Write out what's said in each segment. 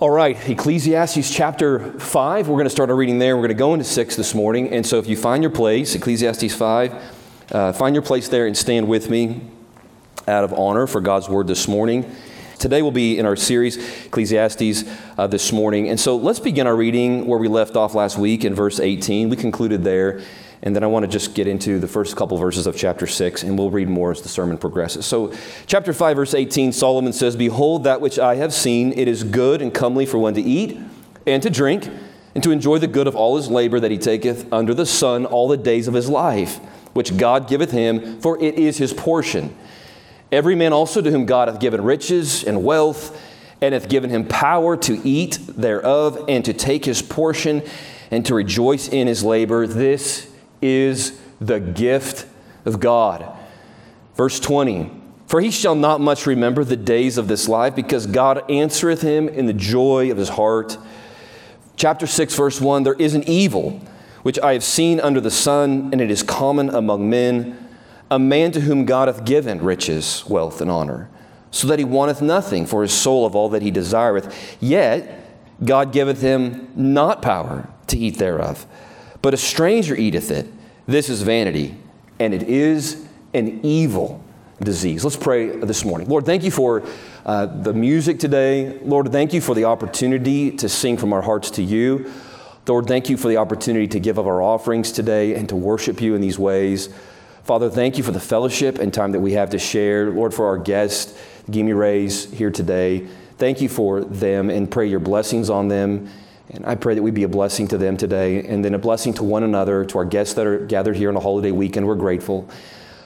All right, Ecclesiastes chapter 5. We're going to start our reading there. We're going to go into 6 this morning. And so if you find your place, Ecclesiastes 5, uh, find your place there and stand with me out of honor for God's word this morning. Today we'll be in our series, Ecclesiastes, uh, this morning. And so let's begin our reading where we left off last week in verse 18. We concluded there. And then I want to just get into the first couple verses of chapter 6, and we'll read more as the sermon progresses. So, chapter 5, verse 18, Solomon says, Behold, that which I have seen, it is good and comely for one to eat and to drink, and to enjoy the good of all his labor that he taketh under the sun all the days of his life, which God giveth him, for it is his portion. Every man also to whom God hath given riches and wealth, and hath given him power to eat thereof, and to take his portion, and to rejoice in his labor, this is the gift of God. Verse 20 For he shall not much remember the days of this life, because God answereth him in the joy of his heart. Chapter 6, verse 1 There is an evil which I have seen under the sun, and it is common among men, a man to whom God hath given riches, wealth, and honor, so that he wanteth nothing for his soul of all that he desireth. Yet God giveth him not power to eat thereof but a stranger eateth it. This is vanity, and it is an evil disease. Let's pray this morning. Lord, thank you for uh, the music today. Lord, thank you for the opportunity to sing from our hearts to you. Lord, thank you for the opportunity to give of our offerings today and to worship you in these ways. Father, thank you for the fellowship and time that we have to share. Lord, for our guests, Gimme Rays here today. Thank you for them and pray your blessings on them and I pray that we be a blessing to them today and then a blessing to one another, to our guests that are gathered here on a holiday weekend. We're grateful.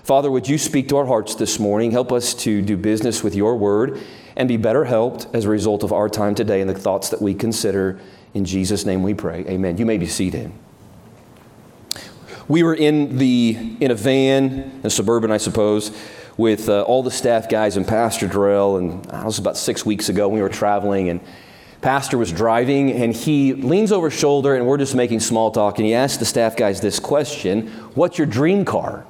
Father, would you speak to our hearts this morning? Help us to do business with your word and be better helped as a result of our time today and the thoughts that we consider. In Jesus' name we pray. Amen. You may be seated. We were in, the, in a van, a suburban, I suppose, with uh, all the staff guys and Pastor Darrell, and uh, was about six weeks ago. We were traveling, and pastor was driving and he leans over his shoulder and we're just making small talk and he asks the staff guys this question What's your dream car?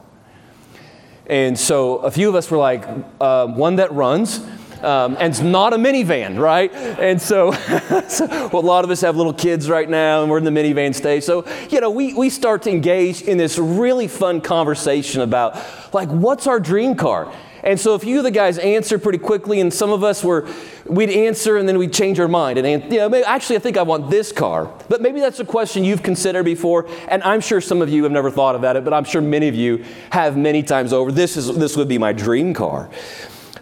And so a few of us were like, uh, One that runs. Um, and it's not a minivan, right? And so, so well, a lot of us have little kids right now, and we're in the minivan stage. So, you know, we, we start to engage in this really fun conversation about, like, what's our dream car? And so a few of the guys answer pretty quickly, and some of us were, we'd answer and then we'd change our mind. And, you know, maybe, actually, I think I want this car. But maybe that's a question you've considered before, and I'm sure some of you have never thought about it, but I'm sure many of you have many times over. This, is, this would be my dream car.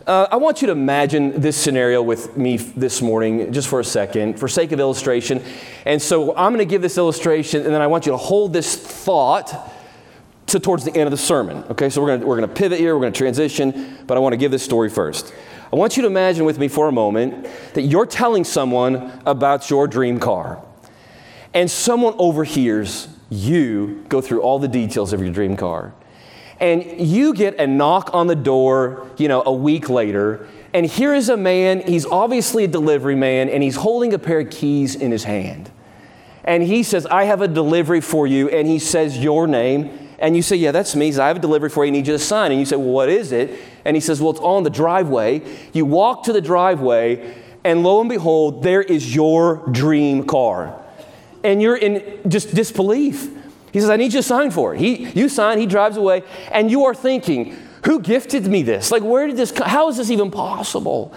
Uh, I want you to imagine this scenario with me this morning, just for a second, for sake of illustration. And so I'm going to give this illustration, and then I want you to hold this thought to towards the end of the sermon. Okay, so we're gonna, we're to pivot here, we're to transition, but I want to give this story first. I want you to imagine with me for a moment that you're telling someone about your dream car, and someone overhears you go through all the details of your dream car. And you get a knock on the door, you know, a week later, and here is a man, he's obviously a delivery man, and he's holding a pair of keys in his hand. And he says, I have a delivery for you, and he says your name, and you say, Yeah, that's me. He says, I have a delivery for you. I need you to sign. And you say, Well, what is it? And he says, Well, it's on the driveway. You walk to the driveway, and lo and behold, there is your dream car. And you're in just disbelief. He says, I need you to sign for it. He, you sign, he drives away, and you are thinking, Who gifted me this? Like, where did this come? How is this even possible?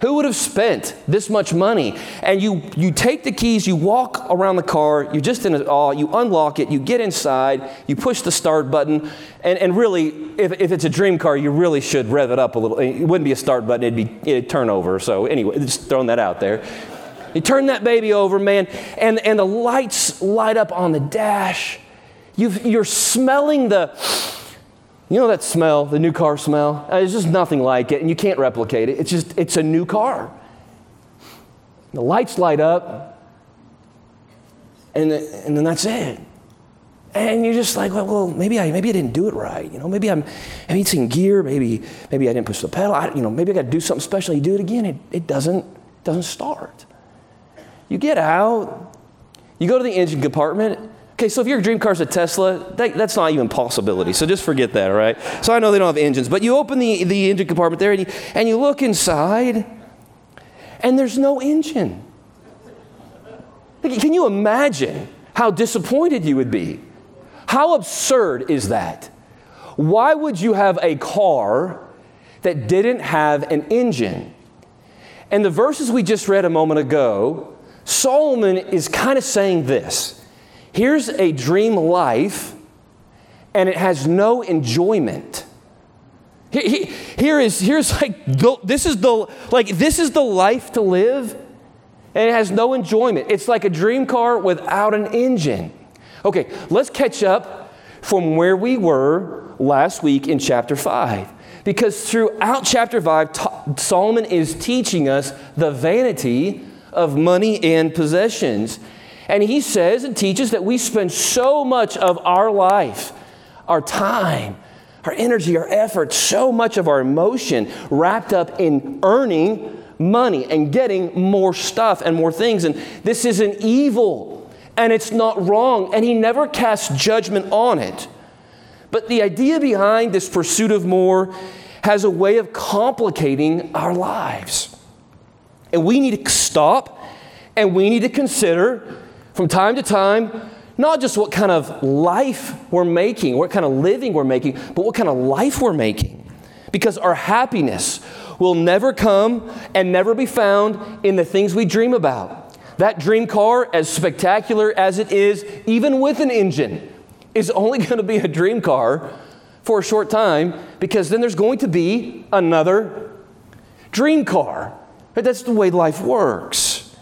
Who would have spent this much money? And you, you take the keys, you walk around the car, you're just in awe, you unlock it, you get inside, you push the start button, and, and really, if, if it's a dream car, you really should rev it up a little. It wouldn't be a start button, it'd be it'd turn over. So, anyway, just throwing that out there. You turn that baby over, man, and, and the lights light up on the dash. You've, you're smelling the you know that smell, the new car smell? Uh, it's just nothing like it, and you can't replicate it. It's just, it's a new car. The lights light up, and, and then that's it. And you're just like, well, well, maybe I maybe I didn't do it right. You know, maybe I'm it's in gear. Maybe maybe I didn't push the pedal. I, you know, maybe I got to do something special. You do it again, it, it doesn't doesn't start. You get out, you go to the engine compartment, Okay, so if your dream car is a Tesla, that, that's not even possibility. So just forget that, all right? So I know they don't have engines, but you open the, the engine compartment there and you, and you look inside, and there's no engine. Can you imagine how disappointed you would be? How absurd is that? Why would you have a car that didn't have an engine? And the verses we just read a moment ago, Solomon is kind of saying this here's a dream life, and it has no enjoyment. Here is here's like this is the like this is the life to live and it has no enjoyment. It's like a dream car without an engine. Okay, let's catch up from where we were last week in chapter 5. Because throughout chapter 5, Solomon is teaching us the vanity of money and possessions. And he says and teaches that we spend so much of our life, our time, our energy, our effort, so much of our emotion wrapped up in earning money and getting more stuff and more things. And this is an evil and it's not wrong. And he never casts judgment on it. But the idea behind this pursuit of more has a way of complicating our lives. And we need to stop and we need to consider from time to time not just what kind of life we're making, what kind of living we're making, but what kind of life we're making. Because our happiness, will never come and never be found in the things we dream about. That dream car, as spectacular as it is, even with an engine, is only going to be a dream car for a short time because then there's going to be another dream car. That's the way life works.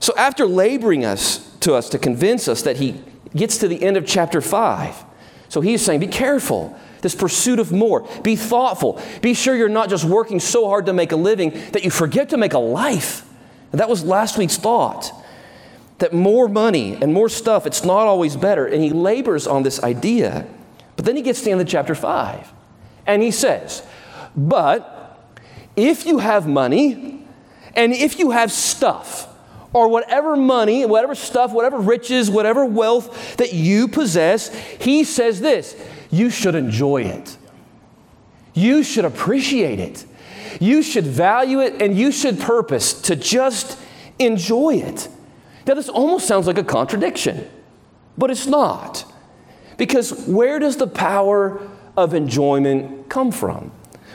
So after laboring us to us to convince us that he gets to the end of chapter 5, so he's saying, be careful this pursuit of more. Be thoughtful. Be sure you're not just working so hard to make a living that you forget to make a life. And that was last week's thought. That more money and more stuff, it's not always better. And he labors on this idea. But then he gets to the end of chapter 5. And he says, But if you have money and if you have stuff, or whatever money, whatever stuff, whatever riches, whatever wealth that you possess, he says this you should enjoy it. You should appreciate it. You should value it and you should purpose to just enjoy it. Now, this almost sounds like a contradiction, but it's not. Because where does the power of enjoyment come from?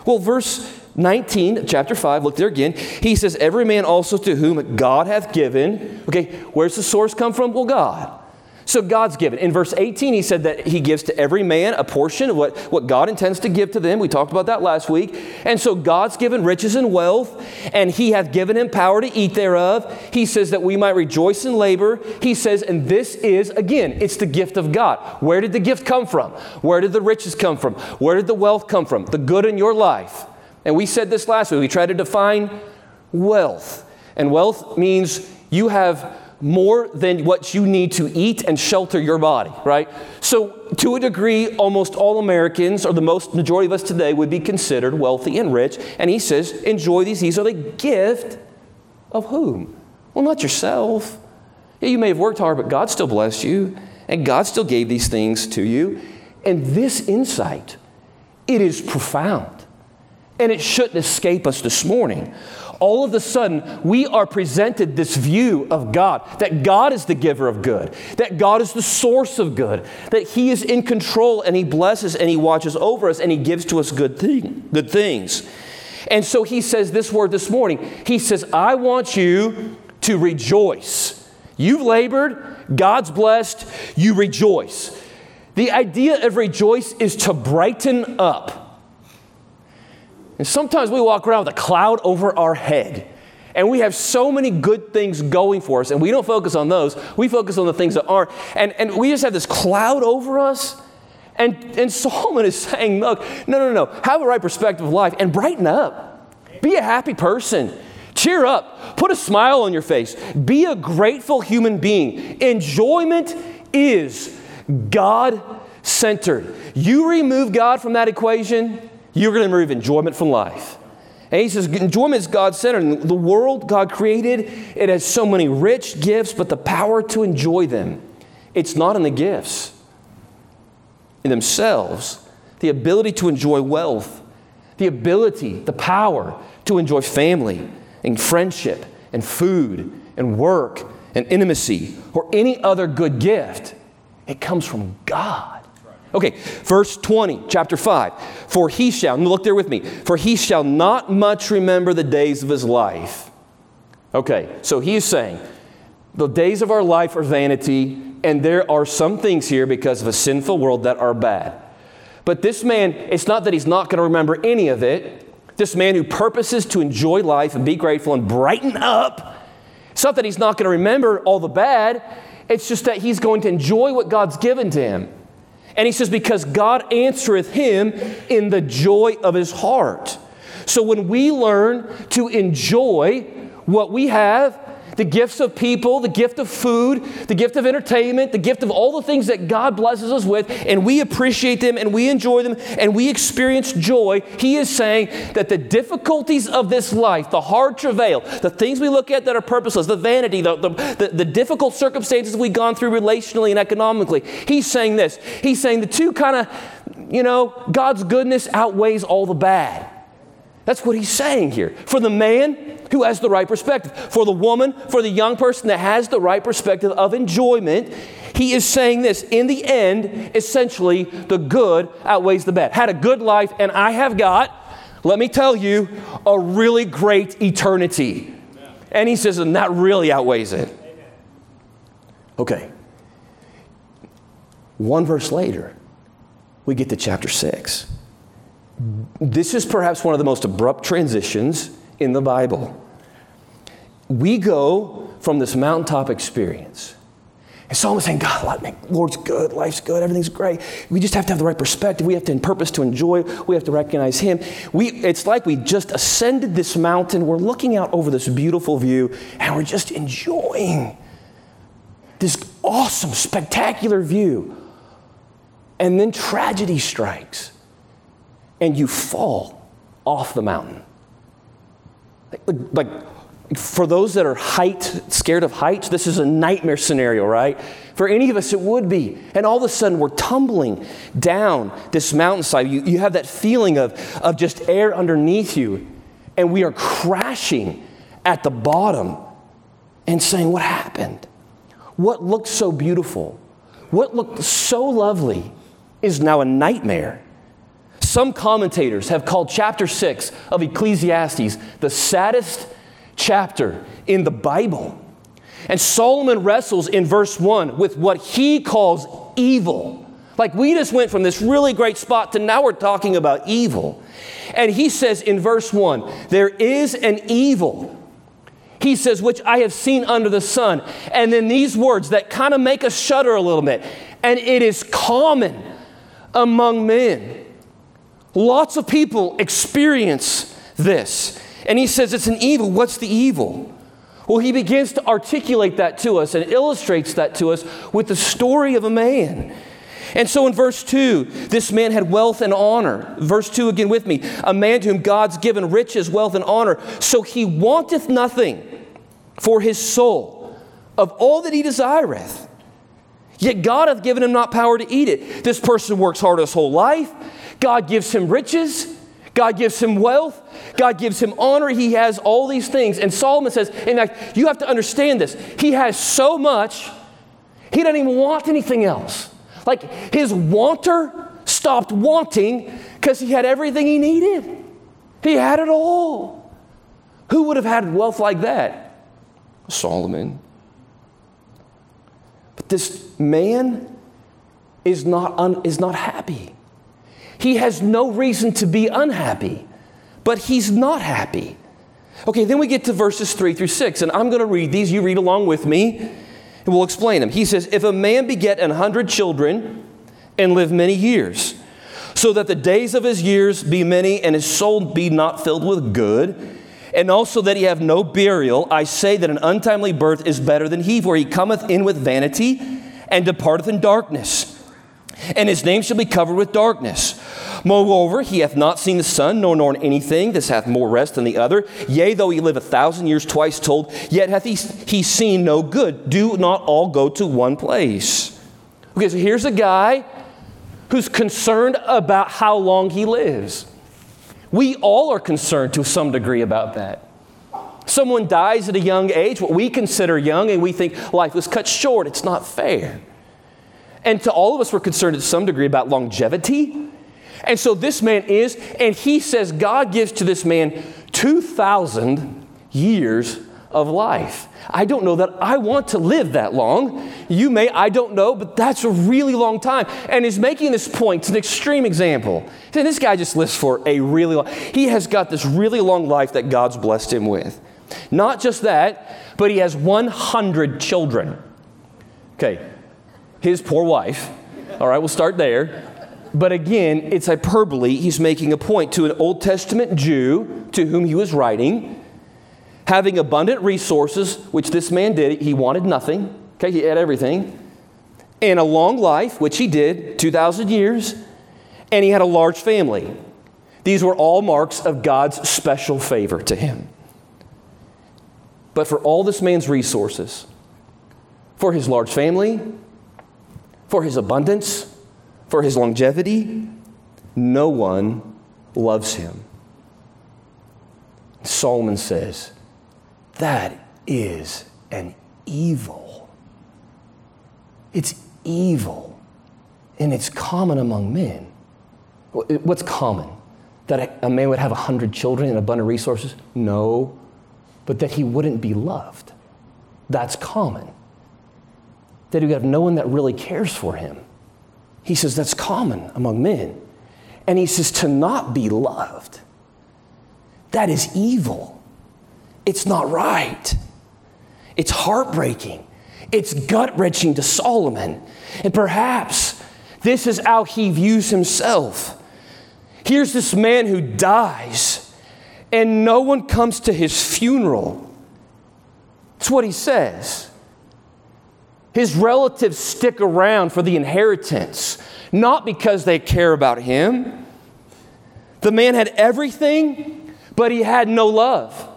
Well, verse 19, chapter 5, look there again. He says, Every man also to whom God hath given. Okay, where's the source come from? Well, God. So God's given. In verse 18, he said that he gives to every man a portion of what, what God intends to give to them. We talked about that last week. And so God's given riches and wealth, and he hath given him power to eat thereof. He says that we might rejoice in labor. He says, and this is, again, it's the gift of God. Where did the gift come from? Where did the riches come from? Where did the wealth come from? The good in your life. And we said this last week. We tried to define wealth. And wealth means you have more than what you need to eat and shelter your body, right? So, to a degree, almost all Americans, or the most majority of us today, would be considered wealthy and rich. And he says, enjoy these. These are the gift of whom? Well, not yourself. Yeah, you may have worked hard, but God still blessed you, and God still gave these things to you. And this insight, it is profound. And it shouldn't escape us this morning all of a sudden we are presented this view of God that God is the giver of good, that God is the source of good, that He is in control and He blesses and He watches over us and He gives to us good, thing, good things. And so He says this word this morning He says, I want you to rejoice. You've labored, God's blessed, you rejoice. The idea of rejoice is to brighten up. And sometimes we walk around with a cloud over our head. And we have so many good things going for us, and we don't focus on those. We focus on the things that aren't. And, and we just have this cloud over us. And, and Solomon is saying, look, no, no, no, have a right perspective of life and brighten up. Be a happy person. Cheer up. Put a smile on your face. Be a grateful human being. Enjoyment is God centered. You remove God from that equation, you're going to remove enjoyment from life. And he says, enjoyment is God centered. The world God created, it has so many rich gifts, but the power to enjoy them, it's not in the gifts, in themselves. The ability to enjoy wealth, the ability, the power to enjoy family and friendship and food and work and intimacy or any other good gift. It comes from God. Okay, verse 20, chapter 5. For he shall, look there with me, for he shall not much remember the days of his life. Okay, so he is saying the days of our life are vanity, and there are some things here because of a sinful world that are bad. But this man, it's not that he's not going to remember any of it. This man who purposes to enjoy life and be grateful and brighten up, it's not that he's not going to remember all the bad, it's just that he's going to enjoy what God's given to him. And he says, Because God answereth him in the joy of his heart. So when we learn to enjoy what we have, the gifts of people, the gift of food, the gift of entertainment, the gift of all the things that God blesses us with, and we appreciate them and we enjoy them and we experience joy, He is saying that the difficulties of this life, the hard travail, the things we look at that are purposeless, the vanity, the, the, the, the difficult circumstances we've gone through relationally and economically, He's saying this. He's saying the two kind of, you know, God's goodness outweighs all the bad. That's what he's saying here. For the man who has the right perspective, for the woman, for the young person that has the right perspective of enjoyment, he is saying this in the end, essentially, the good outweighs the bad. Had a good life, and I have got, let me tell you, a really great eternity. And he says, and that really outweighs it. Okay. One verse later, we get to chapter 6. This is perhaps one of the most abrupt transitions in the Bible. We go from this mountaintop experience. And so I'm saying, God, Lord's good, life's good, everything's great. We just have to have the right perspective. We have to in purpose to enjoy. We have to recognize Him. We, it's like we just ascended this mountain. We're looking out over this beautiful view, and we're just enjoying this awesome, spectacular view. And then tragedy strikes and you fall off the mountain. Like, for those that are height, scared of heights, this is a nightmare scenario, right? For any of us, it would be. And all of a sudden, we're tumbling down this mountainside. You, you have that feeling of, of just air underneath you, and we are crashing at the bottom and saying, What happened? What looked so beautiful, what looked so lovely, is now a nightmare. Some commentators have called chapter 6 of Ecclesiastes the saddest chapter in the Bible. And Solomon wrestles in verse 1 with what he calls evil. Like we just went from this really great spot to now we're talking about evil. And he says in verse 1 there is an evil. He says, which I have seen under the sun. And then these words that kind of make us shudder a little bit. And it is common among men. Lots of people experience this. And he says it's an evil. What's the evil? Well, he begins to articulate that to us and illustrates that to us with the story of a man. And so in verse 2, this man had wealth and honor. Verse 2 again with me a man to whom God's given riches, wealth, and honor. So he wanteth nothing for his soul of all that he desireth. Yet God hath given him not power to eat it. This person works hard his whole life. God gives him riches. God gives him wealth. God gives him honor. He has all these things. And Solomon says, in fact, you have to understand this. He has so much, he doesn't even want anything else. Like his wanter stopped wanting because he had everything he needed. He had it all. Who would have had wealth like that? Solomon. But this man is not, un, is not happy. He has no reason to be unhappy, but he's not happy. Okay, then we get to verses 3 through 6, and I'm going to read these. You read along with me, and we'll explain them. He says, If a man beget an hundred children and live many years, so that the days of his years be many and his soul be not filled with good, and also that he have no burial, I say that an untimely birth is better than he, for he cometh in with vanity and departeth in darkness and his name shall be covered with darkness. Moreover, he hath not seen the sun, nor known anything. This hath more rest than the other. Yea, though he live a thousand years twice told, yet hath he, he seen no good. Do not all go to one place. Okay, so here's a guy who's concerned about how long he lives. We all are concerned to some degree about that. Someone dies at a young age, what we consider young, and we think life was cut short. It's not fair. And to all of us, we're concerned to some degree about longevity. And so this man is, and he says God gives to this man 2,000 years of life. I don't know that I want to live that long. You may, I don't know, but that's a really long time. And he's making this point. It's an extreme example. And this guy just lives for a really long, he has got this really long life that God's blessed him with. Not just that, but he has 100 children. Okay, his poor wife. All right, we'll start there. But again, it's hyperbole. He's making a point to an Old Testament Jew to whom he was writing having abundant resources, which this man did. He wanted nothing, okay, he had everything, and a long life, which he did, 2,000 years, and he had a large family. These were all marks of God's special favor to him. But for all this man's resources, for his large family, for his abundance, for his longevity, no one loves him. Solomon says, that is an evil. It's evil, and it's common among men. What's common? That a man would have a hundred children and abundant resources? No, but that he wouldn't be loved. That's common. That he would have no one that really cares for him. He says that's common among men. And he says to not be loved, that is evil. It's not right. It's heartbreaking. It's gut wrenching to Solomon. And perhaps this is how he views himself. Here's this man who dies, and no one comes to his funeral. That's what he says. His relatives stick around for the inheritance, not because they care about him. The man had everything, but he had no love.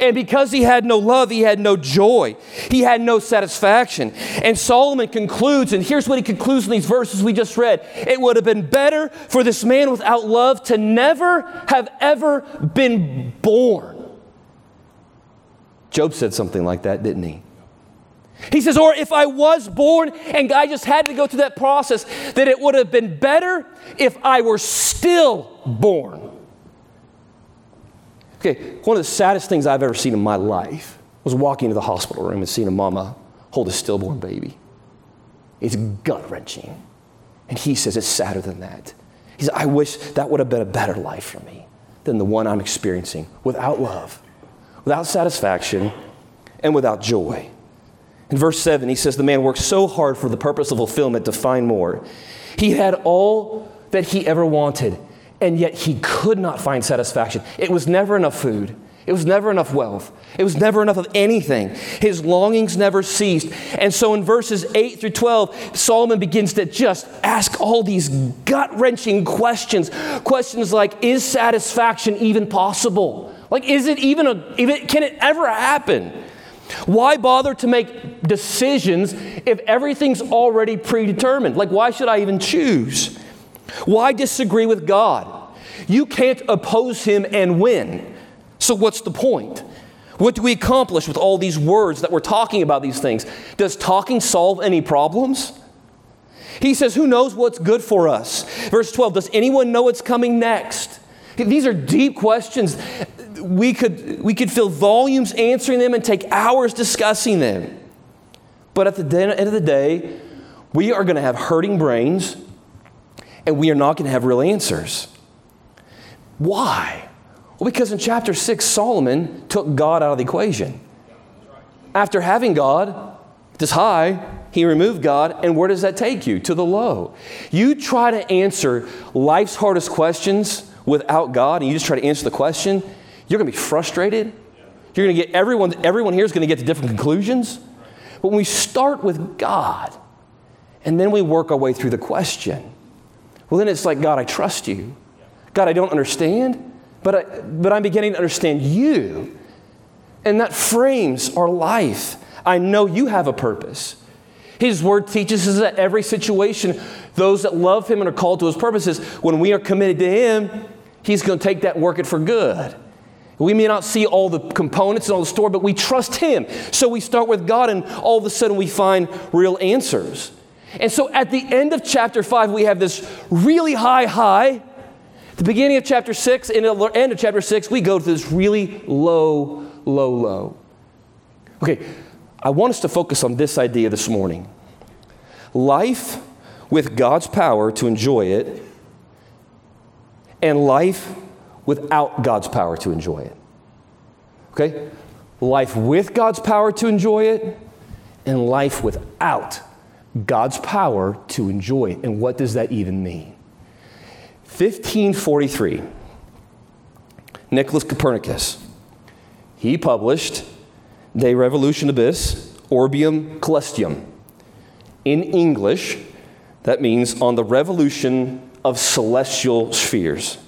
And because he had no love, he had no joy. He had no satisfaction. And Solomon concludes, and here's what he concludes in these verses we just read it would have been better for this man without love to never have ever been born. Job said something like that, didn't he? He says, or if I was born and I just had to go through that process, that it would have been better if I were still born. Okay, one of the saddest things I've ever seen in my life was walking into the hospital room and seeing a mama hold a stillborn baby. It's gut wrenching. And he says it's sadder than that. He says, I wish that would have been a better life for me than the one I'm experiencing without love, without satisfaction, and without joy. In verse 7, he says, The man worked so hard for the purpose of fulfillment to find more. He had all that he ever wanted and yet he could not find satisfaction. It was never enough food. It was never enough wealth. It was never enough of anything. His longings never ceased. And so in verses 8 through 12, Solomon begins to just ask all these gut wrenching questions. Questions like Is satisfaction even possible? Like, is it even a, even, can it ever happen? Why bother to make decisions if everything's already predetermined? Like, why should I even choose? Why disagree with God? You can't oppose Him and win. So, what's the point? What do we accomplish with all these words that we're talking about these things? Does talking solve any problems? He says, Who knows what's good for us? Verse 12 Does anyone know what's coming next? These are deep questions. We could, we could fill volumes answering them and take hours discussing them. But at the end of the day, we are going to have hurting brains and we are not going to have real answers. Why? Well, because in chapter 6, Solomon took God out of the equation. After having God, this high, he removed God, and where does that take you? To the low. You try to answer life's hardest questions without God, and you just try to answer the question, you're going to be frustrated. You're going to get everyone, everyone here is going to get to different conclusions. But when we start with God, and then we work our way through the question, well, then it's like, God, I trust you. God, I don't understand, but, I, but I'm beginning to understand you. And that frames our life. I know you have a purpose. His word teaches us that every situation, those that love him and are called to his purposes, when we are committed to him, he's going to take that and work it for good. We may not see all the components and all the story, but we trust Him. So we start with God, and all of a sudden we find real answers. And so at the end of chapter 5, we have this really high high. The beginning of chapter 6 and the end of chapter 6, we go to this really low, low, low. Okay, I want us to focus on this idea this morning. Life with God's power to enjoy it, and life without God's power to enjoy it. Okay? Life with God's power to enjoy it, and life without God's power to enjoy it. And what does that even mean? 1543, Nicholas Copernicus, he published De Revolutionibus Orbium Coelestium. In English, that means on the revolution of celestial spheres.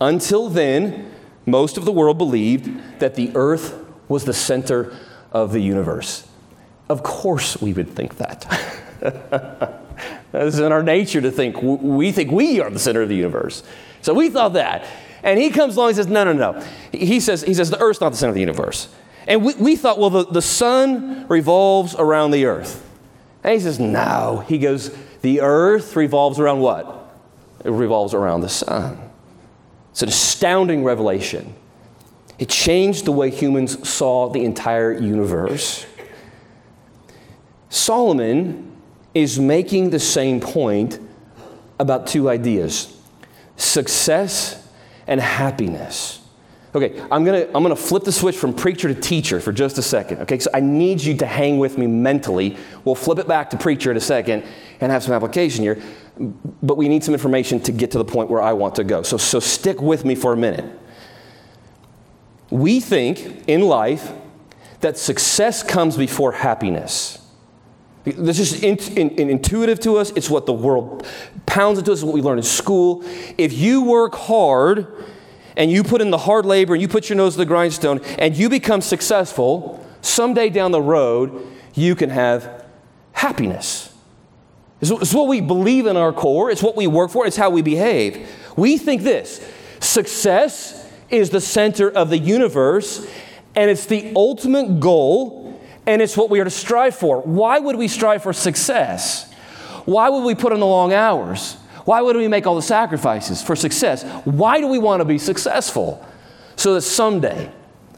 Until then, most of the world believed that the earth was the center of the universe. Of course, we would think that. it's in our nature to think, we think we are the center of the universe. So we thought that. And he comes along and says, no, no, no. He says, he says the earth's not the center of the universe. And we, we thought, well, the, the sun revolves around the earth. And he says, no. He goes, the earth revolves around what? It revolves around the sun. It's an astounding revelation. It changed the way humans saw the entire universe. Solomon is making the same point about two ideas success and happiness. Okay, I'm gonna, I'm gonna flip the switch from preacher to teacher for just a second. Okay, so I need you to hang with me mentally. We'll flip it back to preacher in a second and have some application here but we need some information to get to the point where I want to go. So, so stick with me for a minute. We think in life that success comes before happiness. This is in, in, in intuitive to us. It's what the world pounds into us, what we learn in school. If you work hard and you put in the hard labor and you put your nose to the grindstone and you become successful, someday down the road, you can have happiness. It's what we believe in our core, it's what we work for, it's how we behave. We think this success is the center of the universe, and it's the ultimate goal, and it's what we are to strive for. Why would we strive for success? Why would we put in the long hours? Why would we make all the sacrifices for success? Why do we want to be successful? So that someday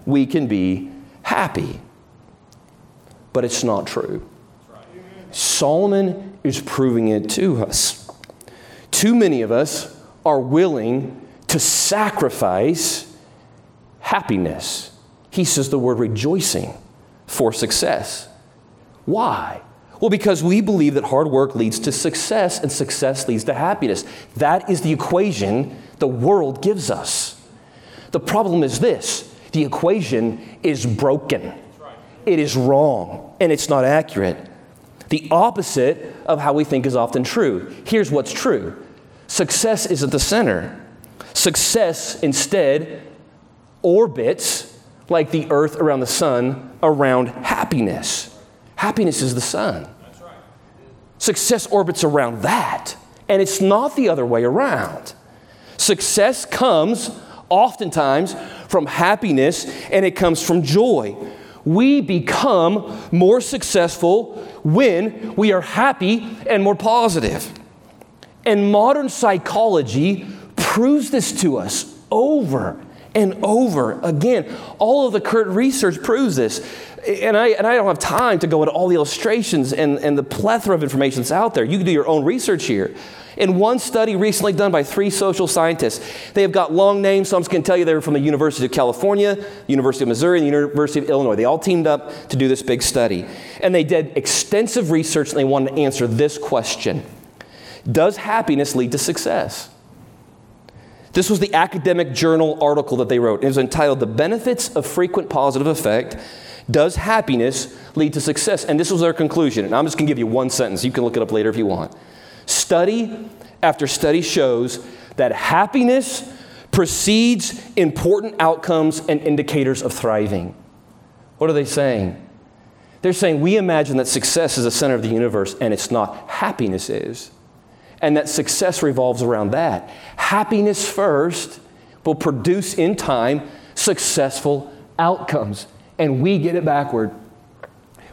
we can be happy. But it's not true. Solomon is proving it to us. Too many of us are willing to sacrifice happiness. He says the word rejoicing for success. Why? Well, because we believe that hard work leads to success and success leads to happiness. That is the equation the world gives us. The problem is this the equation is broken, it is wrong, and it's not accurate the opposite of how we think is often true. Here's what's true success isn't the center. Success instead orbits like the earth around the sun around happiness. Happiness is the sun. Right. Success orbits around that, and it's not the other way around. Success comes oftentimes from happiness and it comes from joy we become more successful when we are happy and more positive. And modern psychology proves this to us over and over again. All of the current research proves this. And I, and I don't have time to go into all the illustrations and, and the plethora of information that's out there. You can do your own research here. In one study recently done by three social scientists, they have got long names, so I'm just going to tell you they were from the University of California, University of Missouri, and the University of Illinois. They all teamed up to do this big study. And they did extensive research and they wanted to answer this question Does happiness lead to success? This was the academic journal article that they wrote. It was entitled The Benefits of Frequent Positive Affect Does happiness lead to success? And this was their conclusion. And I'm just going to give you one sentence. You can look it up later if you want. Study after study shows that happiness precedes important outcomes and indicators of thriving. What are they saying? They're saying we imagine that success is the center of the universe, and it's not. Happiness is. And that success revolves around that. Happiness first will produce in time successful outcomes. And we get it backward.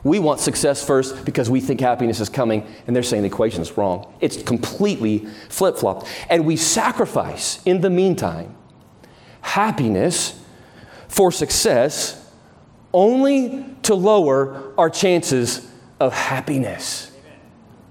We want success first because we think happiness is coming, and they're saying the equation is wrong. It's completely flip flopped. And we sacrifice, in the meantime, happiness for success only to lower our chances of happiness.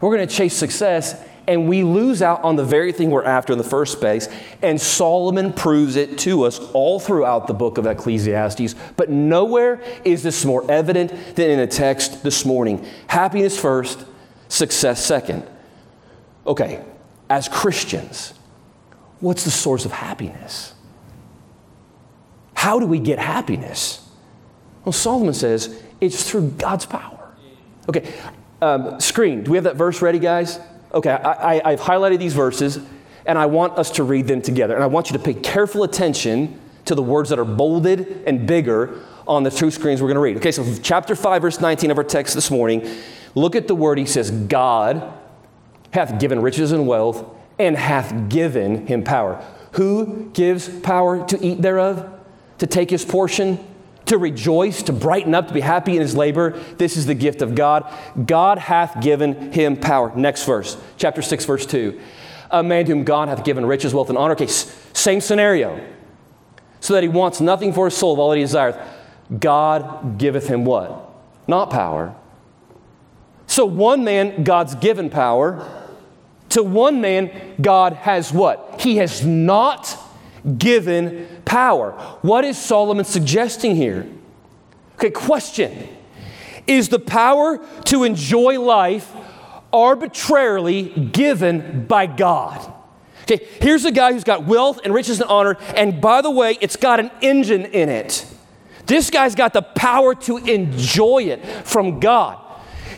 We're going to chase success and we lose out on the very thing we're after in the first place. And Solomon proves it to us all throughout the book of Ecclesiastes. But nowhere is this more evident than in the text this morning. Happiness first, success second. Okay, as Christians, what's the source of happiness? How do we get happiness? Well, Solomon says it's through God's power. Okay, um, screen, do we have that verse ready, guys? Okay, I, have highlighted these verses and I want us to read them together. And I want you to pay careful attention to the words that are bolded and bigger on the two screens we're going to read. Okay, so chapter 5, verse 19 of our text this morning, look at the word. He says, God hath given riches and wealth and hath given him power. Who gives power to eat thereof? To take his portion? To rejoice, to brighten up, to be happy in his labor. This is the gift of God. God hath given him power. Next verse, chapter 6, verse 2. A man whom God hath given riches, wealth, and honor. Okay, same scenario. So that he wants nothing for his soul of all that he desireth. God giveth him what? Not power. So one man, God's given power. To one man, God has what? He has not given power. What is Solomon suggesting here? Okay, question Is the power to enjoy life arbitrarily given by God? Okay, here's a guy who's got wealth and riches and honor, and by the way, it's got an engine in it. This guy's got the power to enjoy it from God.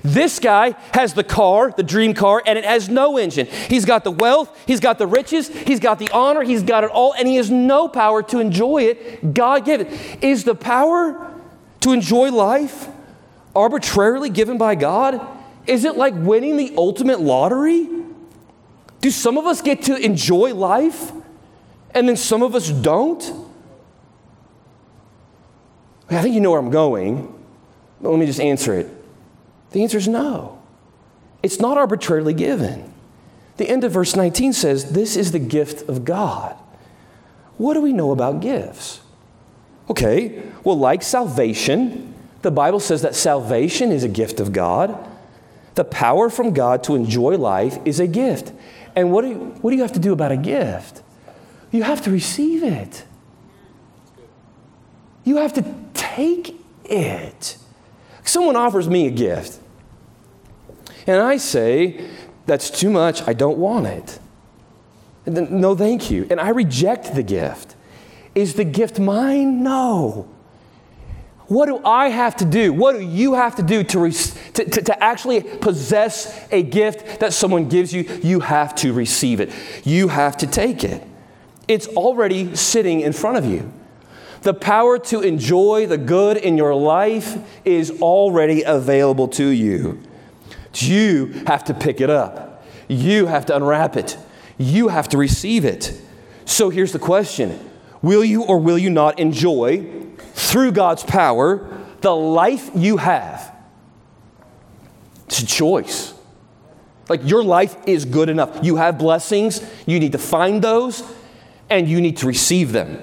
This guy has the car, the dream car, and it has no engine. He's got the wealth, he's got the riches, he's got the honor, he's got it all, and he has no power to enjoy it. God gave it. Is the power to enjoy life arbitrarily given by God? Is it like winning the ultimate lottery? Do some of us get to enjoy life and then some of us don't? I think you know where I'm going, but let me just answer it. The answer is no. It's not arbitrarily given. The end of verse 19 says, This is the gift of God. What do we know about gifts? Okay, well, like salvation, the Bible says that salvation is a gift of God. The power from God to enjoy life is a gift. And what do you, what do you have to do about a gift? You have to receive it. You have to take it. Someone offers me a gift, and I say, That's too much, I don't want it. No, thank you. And I reject the gift. Is the gift mine? No. What do I have to do? What do you have to do to, re- to, to, to, actually possess a gift that someone gives you? You have to receive it, you have to take it. It's already sitting in front of you. The power to enjoy the good in your life is already available to you. You have to pick it up, you have to unwrap it, you have to receive it. So here's the question Will you or will you not enjoy, through God's power, the life you have? It's a choice. Like your life is good enough. You have blessings, you need to find those, and you need to receive them.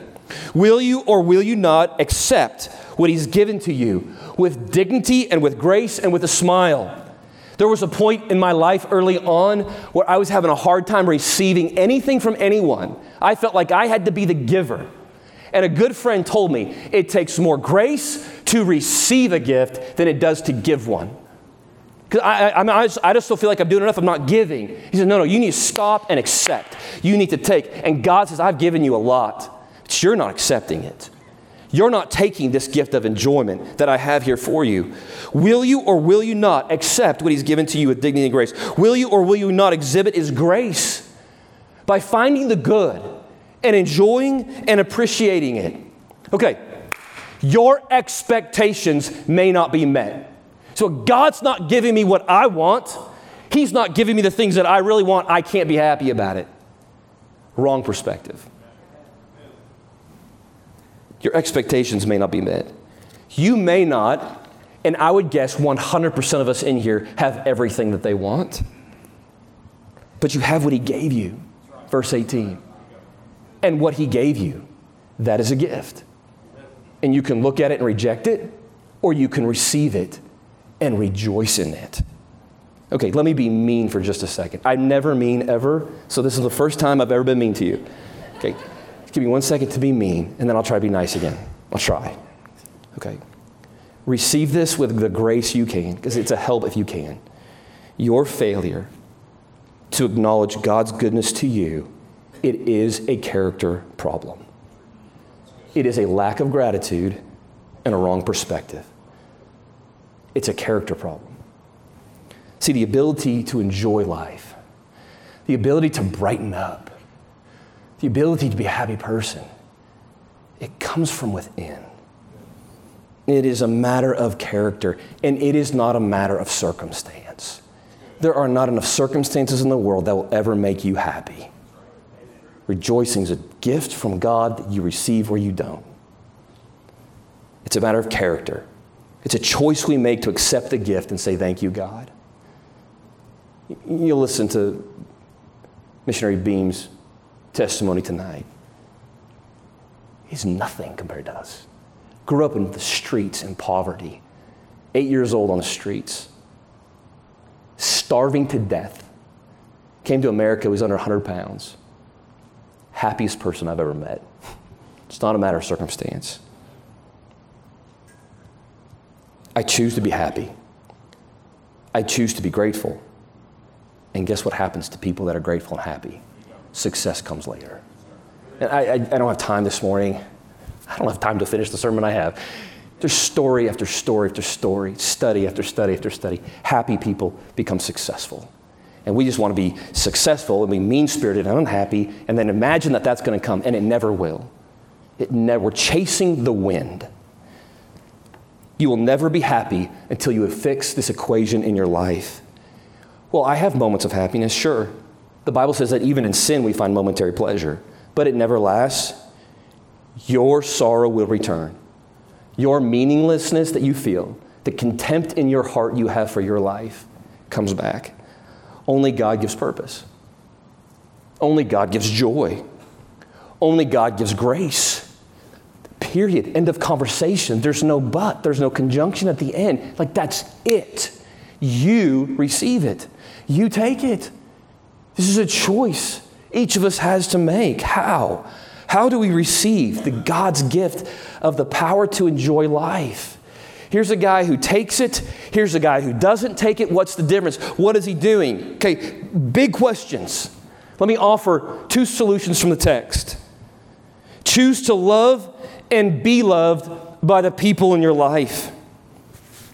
Will you or will you not accept what He's given to you with dignity and with grace and with a smile? There was a point in my life early on where I was having a hard time receiving anything from anyone. I felt like I had to be the giver. And a good friend told me it takes more grace to receive a gift than it does to give one. Because I, I, I, just, I just don't feel like I'm doing enough. I'm not giving. He said, No, no, you need to stop and accept. You need to take. And God says, I've given you a lot. You're not accepting it. You're not taking this gift of enjoyment that I have here for you. Will you or will you not accept what He's given to you with dignity and grace? Will you or will you not exhibit His grace by finding the good and enjoying and appreciating it? Okay, your expectations may not be met. So God's not giving me what I want. He's not giving me the things that I really want. I can't be happy about it. Wrong perspective. Your expectations may not be met. You may not, and I would guess 100% of us in here have everything that they want. But you have what He gave you. Verse 18. And what He gave you, that is a gift. And you can look at it and reject it, or you can receive it and rejoice in it. Okay, let me be mean for just a second. I'm never mean ever, so this is the first time I've ever been mean to you. Okay, give me one second to be mean, and then I'll try to be nice again. I'll try. Okay. Receive this with the grace you can, because it's a help if you can. Your failure to acknowledge God's goodness to you, it is a character problem. It is a lack of gratitude and a wrong perspective. It's a character problem. See, the ability to enjoy life, the ability to brighten up, the ability to be a happy person, it comes from within. It is a matter of character, and it is not a matter of circumstance. There are not enough circumstances in the world that will ever make you happy. Rejoicing is a gift from God that you receive or you don't. It's a matter of character. It's a choice we make to accept the gift and say, Thank you, God. You'll listen to Missionary Beam's testimony tonight. He's nothing compared to us. Grew up in the streets in poverty, eight years old on the streets, starving to death. Came to America, was under 100 pounds. Happiest person I've ever met. It's not a matter of circumstance. I choose to be happy. I choose to be grateful. And guess what happens to people that are grateful and happy? Success comes later. And I, I, I, don't have time this morning. I don't have time to finish the sermon I have. There's story after story after story, study after study after study. Happy people become successful. And we just want to be successful and be mean spirited and unhappy and then imagine that that's going to come, and it never will. It never, we're chasing the wind. You will never be happy until you have fixed this equation in your life. Well, I have moments of happiness, sure. The Bible says that even in sin we find momentary pleasure, but it never lasts. Your sorrow will return. Your meaninglessness that you feel, the contempt in your heart you have for your life, comes back. Only God gives purpose. Only God gives joy. Only God gives grace. Period. End of conversation. There's no but, there's no conjunction at the end. Like, that's it. You receive it. You take it. This is a choice each of us has to make. How? How do we receive the God's gift of the power to enjoy life? Here's a guy who takes it. Here's a guy who doesn't take it. What's the difference? What is he doing? Okay, big questions. Let me offer two solutions from the text. Choose to love and be loved by the people in your life.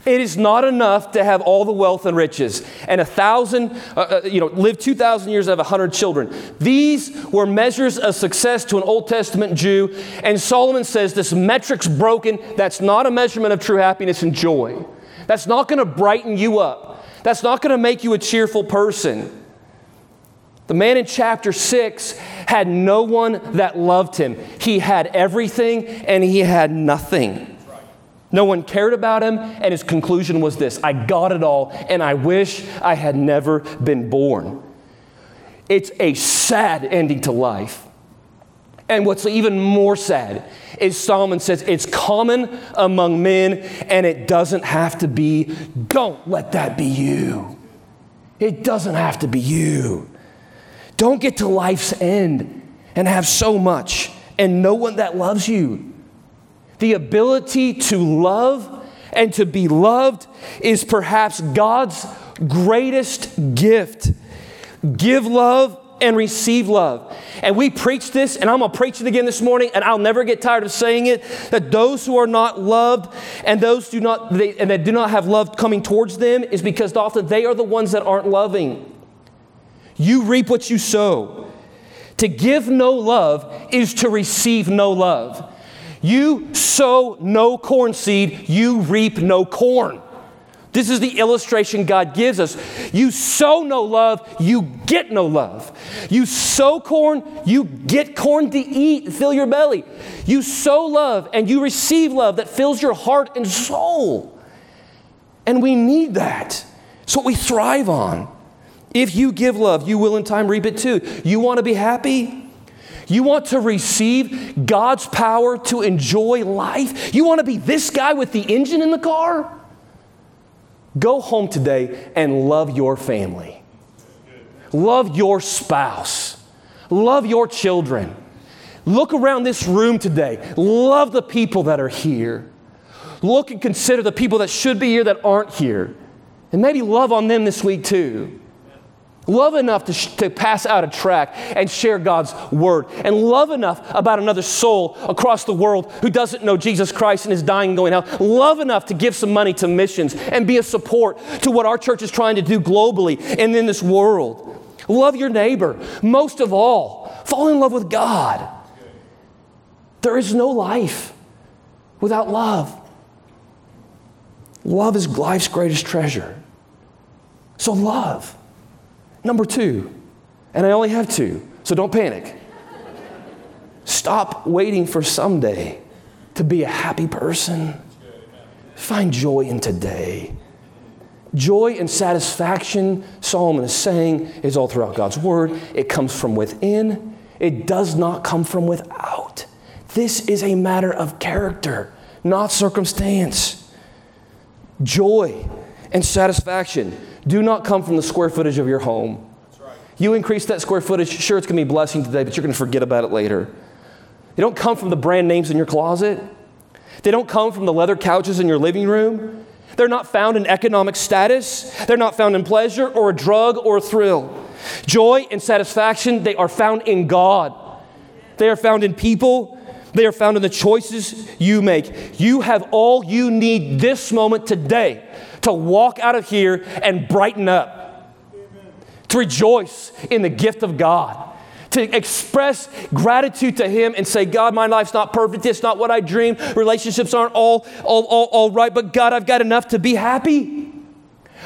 It is not enough to have all the wealth and riches and a thousand, uh, uh you know, live 2,000 years and have 100 children. These were measures of success to an Old Testament Jew. And Solomon says this metric's broken. That's not a measurement of true happiness and joy. That's not going to brighten you up. That's not going to make you a cheerful person. The man in chapter 6 had no one that loved him. He had everything and he had nothing. No one cared about him, and his conclusion was this I got it all, and I wish I had never been born. It's a sad ending to life. And what's even more sad is Solomon says it's common among men, and it doesn't have to be. Don't let that be you. It doesn't have to be you. Don't get to life's end and have so much and no one that loves you. The ability to love and to be loved is perhaps God's greatest gift. Give love and receive love. And we preach this, and I'm to preach it again this morning, and I'll never get tired of saying it that those who are not loved and those do not they, and that do not have love coming towards them is because often they are the ones that aren't loving. You reap what you sow. To give no love is to receive no love. You sow no corn seed, you reap no corn. This is the illustration God gives us. You sow no love, you get no love. You sow corn, you get corn to eat, fill your belly. You sow love and you receive love that fills your heart and soul. And we need that. It's what we thrive on. If you give love, you will in time reap it too. You want to be happy? You want to receive God's power to enjoy life? You want to be this guy with the engine in the car? Go home today and love your family. Love your spouse. Love your children. Look around this room today. Love the people that are here. Look and consider the people that should be here that aren't here. And maybe love on them this week too. Love enough to, sh- to pass out a tract and share God's word. And love enough about another soul across the world who doesn't know Jesus Christ and is dying and going out. Love enough to give some money to missions and be a support to what our church is trying to do globally and in this world. Love your neighbor. Most of all, fall in love with God. There is no life without love. Love is life's greatest treasure. So, love. Number two, and I only have two, so don't panic. Stop waiting for someday to be a happy person. Find joy in today. Joy and satisfaction, Solomon is saying, is all throughout God's word. It comes from within, it does not come from without. This is a matter of character, not circumstance. Joy and satisfaction do not come from the square footage of your home. You increase that square footage, sure, it's going to be a blessing today, but you're going to forget about it later. They don't come from the brand names in your closet. They don't come from the leather couches in your living room. They're not found in economic status. They're not found in pleasure or a drug or a thrill. Joy and satisfaction, they are found in God. They are found in people. They are found in the choices you make. You have all you need this moment today to walk out of here and brighten up, to rejoice in the gift of God, to express gratitude to Him and say, God, my life's not perfect. It's not what I dreamed. Relationships aren't all, all, all, all right, but God, I've got enough to be happy.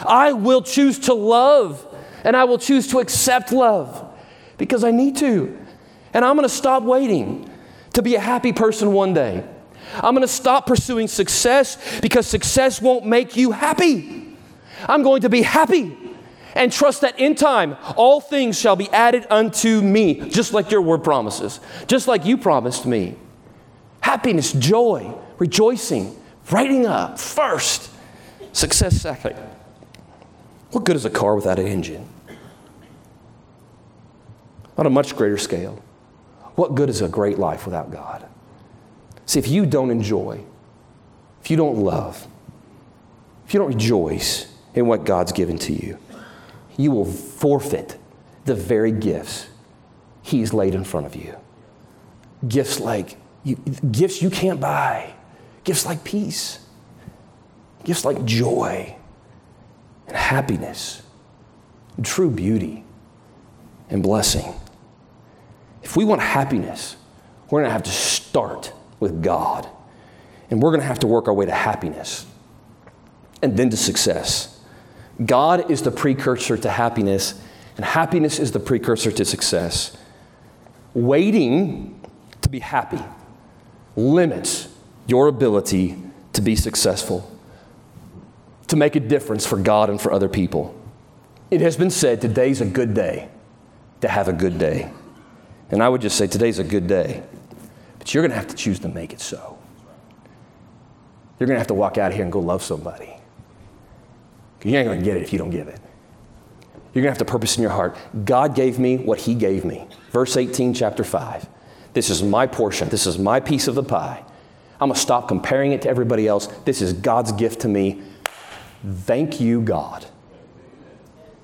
I will choose to love and I will choose to accept love because I need to. And I'm going to stop waiting to be a happy person one day. I'm going to stop pursuing success because success won't make you happy. I'm going to be happy and trust that in time all things shall be added unto me, just like your word promises, just like you promised me. Happiness, joy, rejoicing, writing up first, success second. What good is a car without an engine? On a much greater scale, what good is a great life without God? See, if you don't enjoy, if you don't love, if you don't rejoice in what God's given to you, you will forfeit the very gifts He's laid in front of you. Gifts like you, gifts you can't buy, gifts like peace, gifts like joy and happiness, and true beauty and blessing. If we want happiness, we're going to have to start with God. And we're going to have to work our way to happiness and then to success. God is the precursor to happiness, and happiness is the precursor to success. Waiting to be happy limits your ability to be successful, to make a difference for God and for other people. It has been said today's a good day to have a good day. And I would just say today's a good day but you're going to have to choose to make it so. You're going to have to walk out of here and go love somebody. You ain't going to get it if you don't give it. You're going to have to purpose in your heart. God gave me what He gave me. Verse 18, chapter 5. This is my portion. This is my piece of the pie. I'm going to stop comparing it to everybody else. This is God's gift to me. Thank you, God.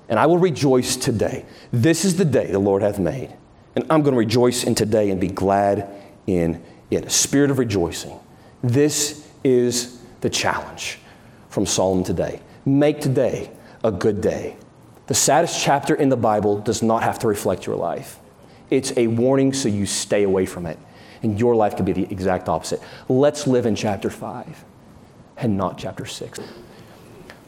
And I will rejoice today. This is the day the Lord hath made. And I'm going to rejoice in today and be glad in it. A spirit of rejoicing. This is the challenge from Solomon today. Make today a good day. The saddest chapter in the Bible does not have to reflect your life. It's a warning so you stay away from it. And your life could be the exact opposite. Let's live in chapter 5 and not chapter 6.